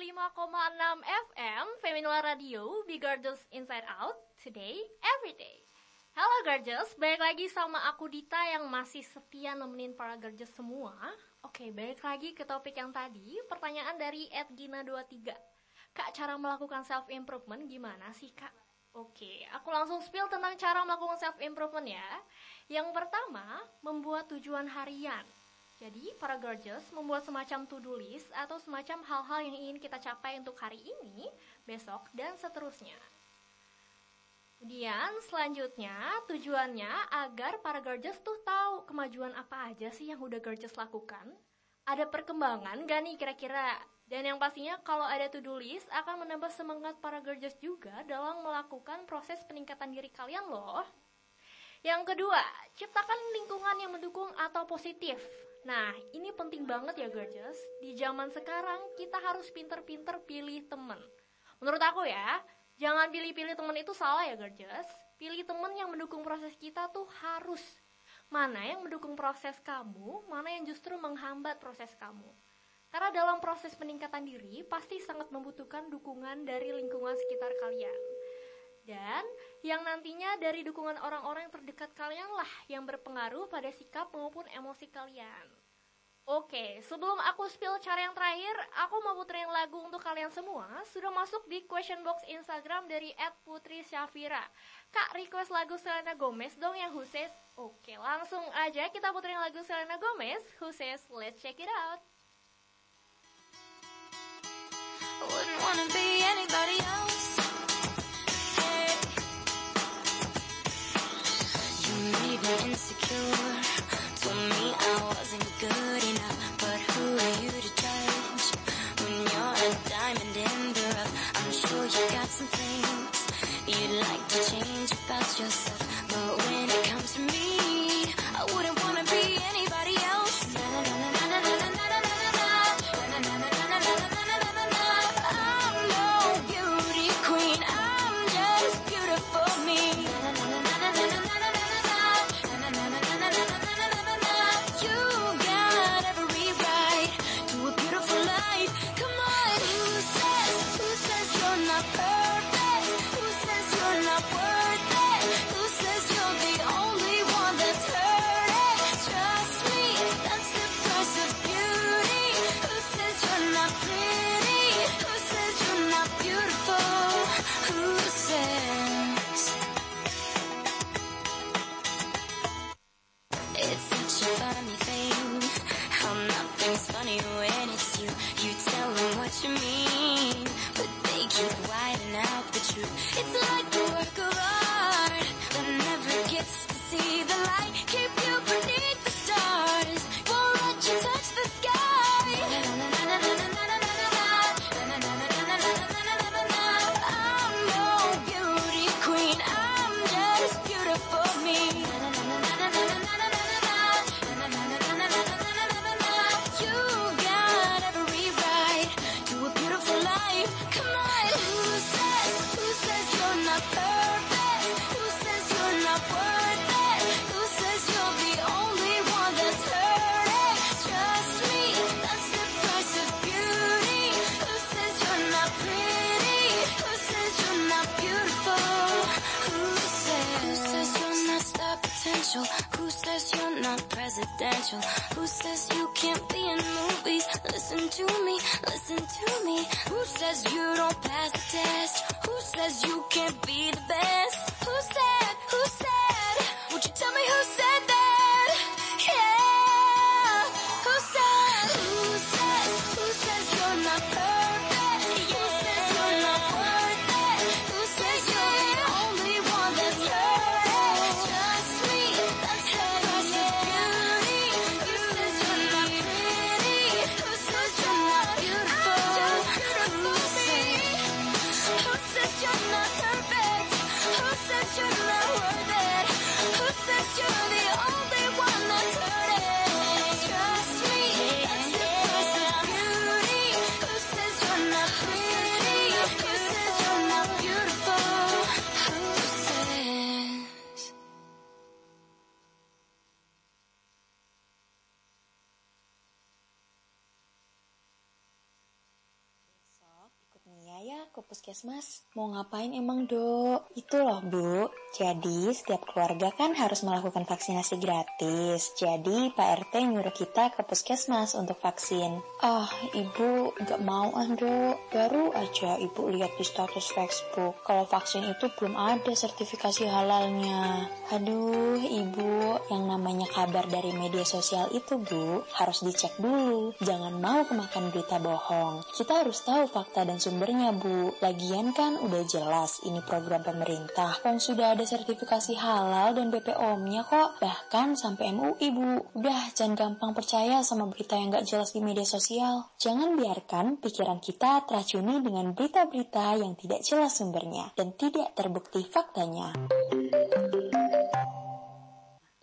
105,6 FM Feminila Radio Be Gorgeous Inside Out Today, Everyday Halo Gorgeous, balik lagi sama aku Dita yang masih setia nemenin para Gorgeous semua. Oke, balik lagi ke topik yang tadi Pertanyaan dari Edgina23 Kak, cara melakukan self-improvement gimana sih kak? Oke, aku langsung spill tentang cara melakukan self-improvement ya. Yang pertama, membuat tujuan harian jadi, para gorgeous membuat semacam to-do list atau semacam hal-hal yang ingin kita capai untuk hari ini, besok, dan seterusnya. Kemudian selanjutnya tujuannya agar para gorgeous tuh tahu kemajuan apa aja sih yang udah gorgeous lakukan. Ada perkembangan gak nih kira-kira? Dan yang pastinya kalau ada to-do list akan menambah semangat para gorgeous juga dalam melakukan proses peningkatan diri kalian loh. Yang kedua, ciptakan lingkungan yang mendukung atau positif. Nah, ini penting banget ya gorgeous. Di zaman sekarang kita harus pinter-pinter pilih temen. Menurut aku ya, jangan pilih-pilih temen itu salah ya gorgeous. Pilih temen yang mendukung proses kita tuh harus. Mana yang mendukung proses kamu, mana yang justru menghambat proses kamu. Karena dalam proses peningkatan diri pasti sangat membutuhkan dukungan dari lingkungan sekitar kalian. Dan yang nantinya dari dukungan orang-orang yang terdekat kalian lah yang berpengaruh pada sikap maupun emosi kalian. Oke, sebelum aku spill cara yang terakhir, aku mau puterin lagu untuk kalian semua. Sudah masuk di question box Instagram dari @putri_syafira. Kak, request lagu Selena Gomez dong yang Who Says. Oke, langsung aja kita puterin lagu Selena Gomez, Who Says. Let's check it out. Wouldn't wanna be anybody else. Insecure. Told me I wasn't good enough, but who are you to judge? When you're a diamond in the rough, I'm sure you got some things you'd like to change about yourself. purpose. Who says you're not worth presidential. Who says you can't be in movies? Listen to me, listen to me. Who says you don't pass the test? Who says you can't be the best? Who said, who said? Would you tell me who said puskesmas. Mau ngapain emang dok? Itu loh bu, jadi setiap keluarga kan harus melakukan vaksinasi gratis. Jadi Pak RT nyuruh kita ke puskesmas untuk vaksin. Ah, ibu gak mau ah dok. Baru aja ibu lihat di status Facebook. Kalau vaksin itu belum ada sertifikasi halalnya. Aduh, ibu, yang namanya kabar dari media sosial itu bu, harus dicek dulu. Jangan mau kemakan berita bohong. Kita harus tahu fakta dan sumbernya bu. Lagian kan udah jelas ini program pemerintah. Kan sudah ada sertifikasi halal dan BPOM-nya kok. Bahkan sampai MUI bu. Udah jangan gampang percaya sama berita yang gak jelas di media sosial. Jangan biarkan pikiran kita teracuni dengan berita-berita yang tidak jelas sumbernya dan tidak terbukti faktanya.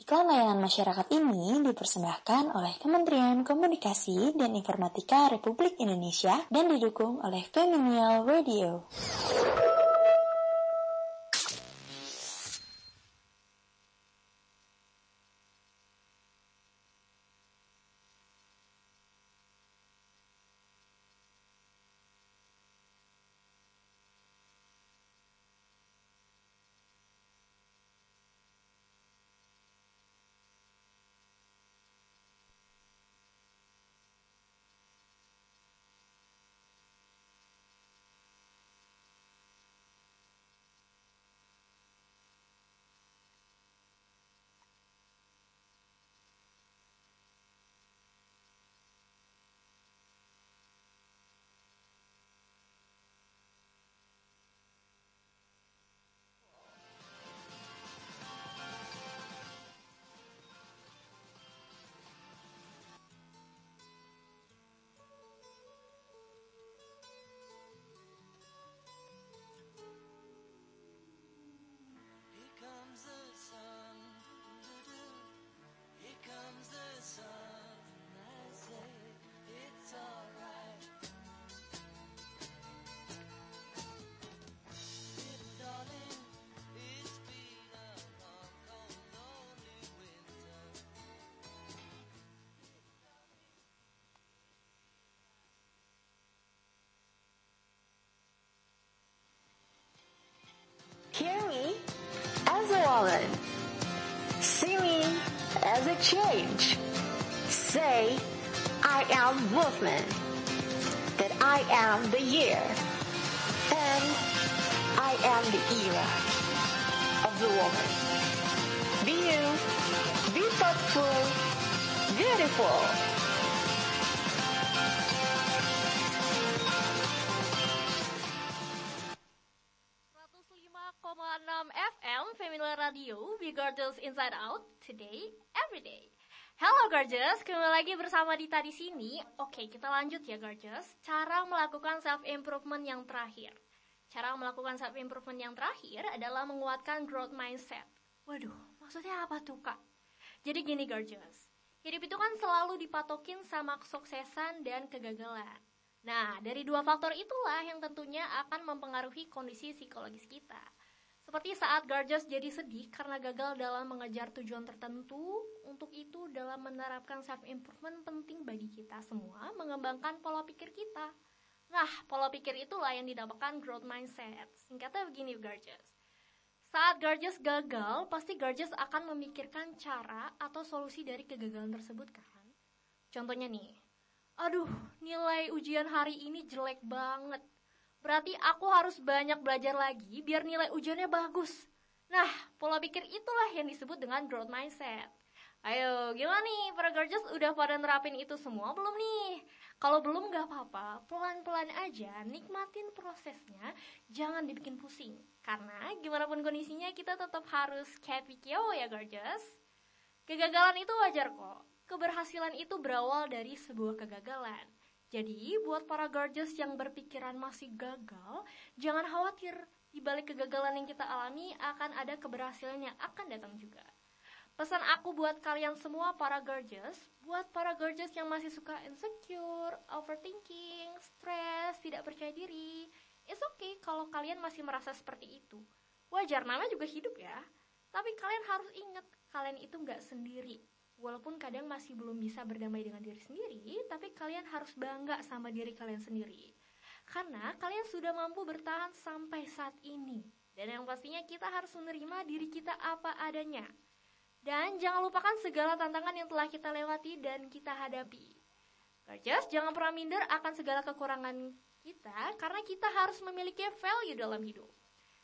Iklan layanan masyarakat ini dipersembahkan oleh Kementerian Komunikasi dan Informatika Republik Indonesia dan didukung oleh Feminial Radio. Change. Say, I am movement. That I am the year. And I am the era of the woman. Be you. Be thoughtful. Beautiful. Radio We Gorgeous Inside Out Today, Everyday Halo Gorgeous, kembali lagi bersama Dita di sini. Oke, kita lanjut ya Gorgeous. Cara melakukan self improvement yang terakhir. Cara melakukan self improvement yang terakhir adalah menguatkan growth mindset. Waduh, maksudnya apa tuh kak? Jadi gini Gorgeous, hidup itu kan selalu dipatokin sama kesuksesan dan kegagalan. Nah, dari dua faktor itulah yang tentunya akan mempengaruhi kondisi psikologis kita. Seperti saat Gorgeous jadi sedih karena gagal dalam mengejar tujuan tertentu, untuk itu dalam menerapkan self improvement penting bagi kita semua mengembangkan pola pikir kita. Nah, pola pikir itulah yang dinamakan growth mindset. Singkatnya begini Gorgeous. Saat Gorgeous gagal, pasti Gorgeous akan memikirkan cara atau solusi dari kegagalan tersebut kan. Contohnya nih, aduh nilai ujian hari ini jelek banget. Berarti aku harus banyak belajar lagi biar nilai ujiannya bagus. Nah, pola pikir itulah yang disebut dengan growth mindset. Ayo, gimana nih? Para gorgeous udah pada nerapin itu semua belum nih? Kalau belum gak apa-apa, pelan-pelan aja nikmatin prosesnya, jangan dibikin pusing. Karena gimana pun kondisinya kita tetap harus happy kyo ya gorgeous. Kegagalan itu wajar kok. Keberhasilan itu berawal dari sebuah kegagalan. Jadi, buat para gorgeous yang berpikiran masih gagal, jangan khawatir. Di balik kegagalan yang kita alami akan ada keberhasilan yang akan datang juga. Pesan aku buat kalian semua para gorgeous, buat para gorgeous yang masih suka insecure, overthinking, stres, tidak percaya diri, it's okay kalau kalian masih merasa seperti itu. Wajar, namanya juga hidup ya. Tapi kalian harus ingat, kalian itu nggak sendiri. Walaupun kadang masih belum bisa berdamai dengan diri sendiri, tapi kalian harus bangga sama diri kalian sendiri. Karena kalian sudah mampu bertahan sampai saat ini. Dan yang pastinya kita harus menerima diri kita apa adanya. Dan jangan lupakan segala tantangan yang telah kita lewati dan kita hadapi. Gorgeous, jangan pernah minder akan segala kekurangan kita karena kita harus memiliki value dalam hidup.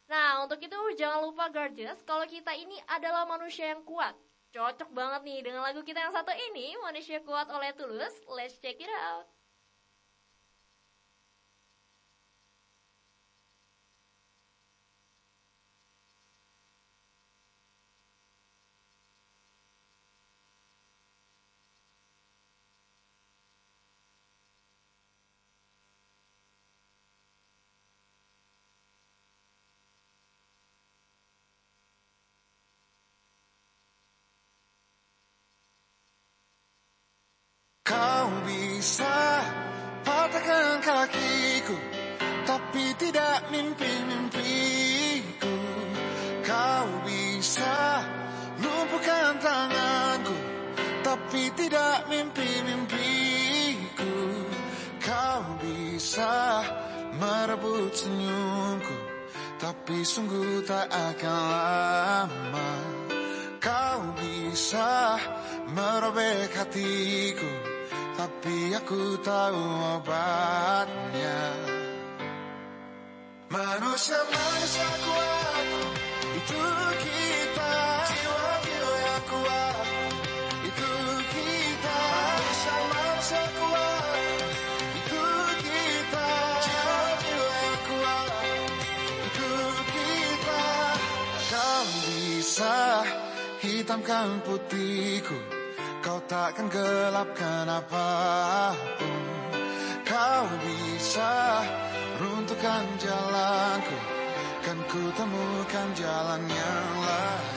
Nah, untuk itu jangan lupa Gorgeous kalau kita ini adalah manusia yang kuat. Cocok banget nih dengan lagu kita yang satu ini, Manusia Kuat oleh Tulus. Let's check it out. Tidak mimpi-mimpiku Kau bisa merebut senyumku. Tapi sungguh tak akan lama Kau bisa merobek hatiku. Tapi aku tahu obatnya. Manusia-manusia kuat Itu kita hitamkan putihku Kau takkan gelapkan apa pun. Kau bisa runtuhkan jalanku Kan ku temukan jalan yang lain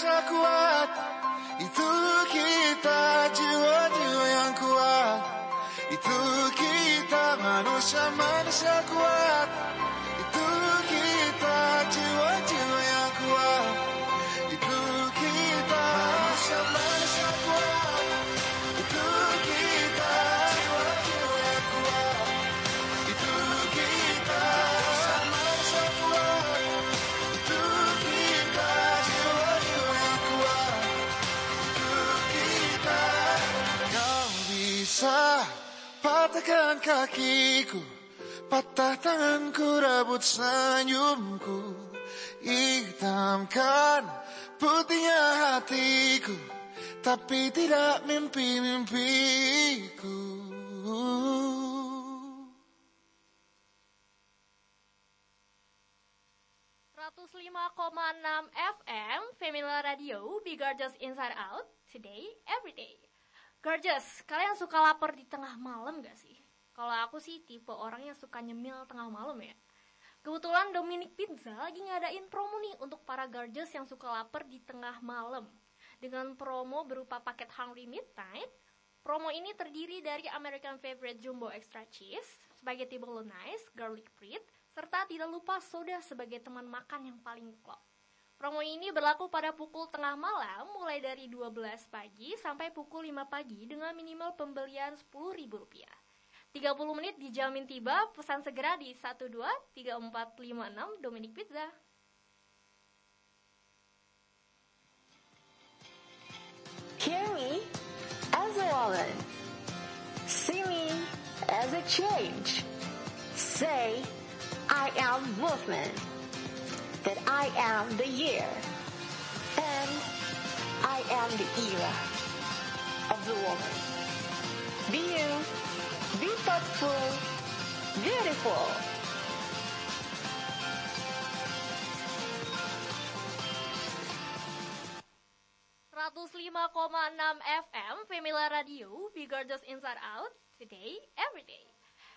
Kuat. Itu kita jiwa-jiwa yang kuat. Itu kita manusia-manusia kuat patahkan kakiku Patah tanganku rebut senyumku. Hitamkan putihnya hatiku Tapi tidak mimpi-mimpiku. 105,6 FM Femila Radio Be Gorgeous Inside Out Today, Everyday Gorgeous, kalian suka lapar di tengah malam gak sih? Kalau aku sih tipe orang yang suka nyemil tengah malam ya Kebetulan Dominic Pizza lagi ngadain promo nih untuk para Gorgeous yang suka lapar di tengah malam Dengan promo berupa paket Hungry Midnight Promo ini terdiri dari American Favorite Jumbo Extra Cheese, Spaghetti Bolognese, Garlic Bread, serta tidak lupa soda sebagai teman makan yang paling klop. Promo ini berlaku pada pukul tengah malam mulai dari 12 pagi sampai pukul 5 pagi dengan minimal pembelian Rp10.000. 30 menit dijamin tiba, pesan segera di 123456 Dominic Pizza. Hear me as a woman. See me as a change. Say, I am movement. That I am the year and I am the era of the woman. Be you, be thoughtful, beautiful. 105,6 FM Femila Radio Be Gorgeous Inside Out Today, Everyday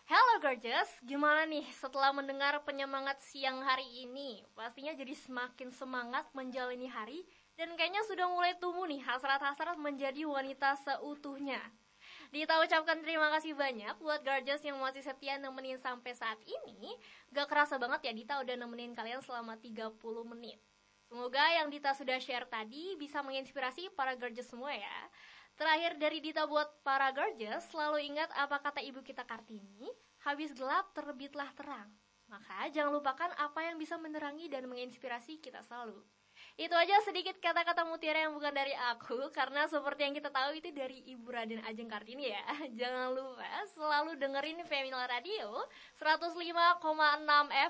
Halo Gorgeous, gimana nih setelah mendengar penyemangat siang hari ini? Pastinya jadi semakin semangat menjalani hari Dan kayaknya sudah mulai tumbuh nih hasrat-hasrat menjadi wanita seutuhnya Dita ucapkan terima kasih banyak buat Gorgeous yang masih setia nemenin sampai saat ini Gak kerasa banget ya Dita udah nemenin kalian selama 30 menit Semoga yang Dita sudah share tadi bisa menginspirasi para gorgeous semua ya. Terakhir dari Dita buat para gorgeous, selalu ingat apa kata ibu kita Kartini, habis gelap terbitlah terang. Maka jangan lupakan apa yang bisa menerangi dan menginspirasi kita selalu. Itu aja sedikit kata-kata mutiara yang bukan dari aku Karena seperti yang kita tahu itu dari Ibu Raden Ajeng Kartini ya Jangan lupa selalu dengerin Female Radio 105,6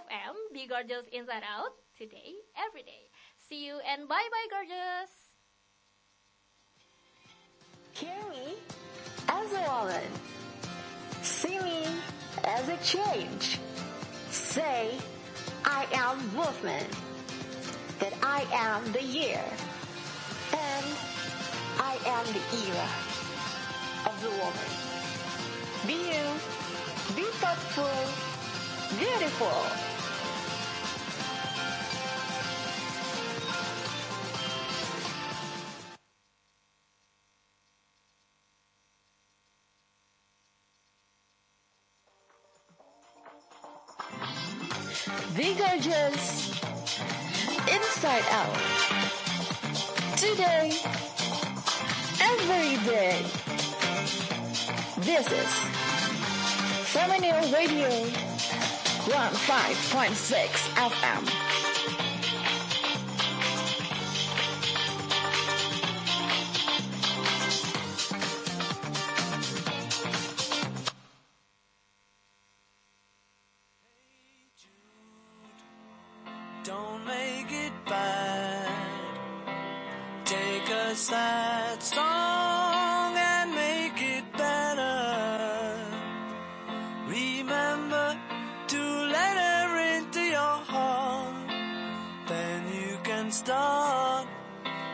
FM Be Gorgeous Inside Out Today, Everyday See you and bye-bye gorgeous Hear me as a woman. See me as a change. Say, I am movement. That I am the year. And I am the era of the woman. Be you, be thoughtful, beautiful. Be gorgeous. Inside out. Today. Every day. This is Feminine Radio 15.6 FM. Take a sad song and make it better. Remember to let her into your heart. Then you can start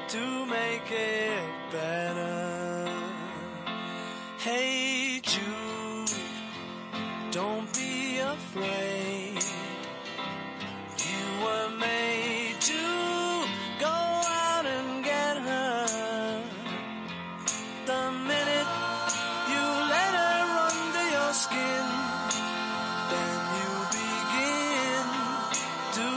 to make it better.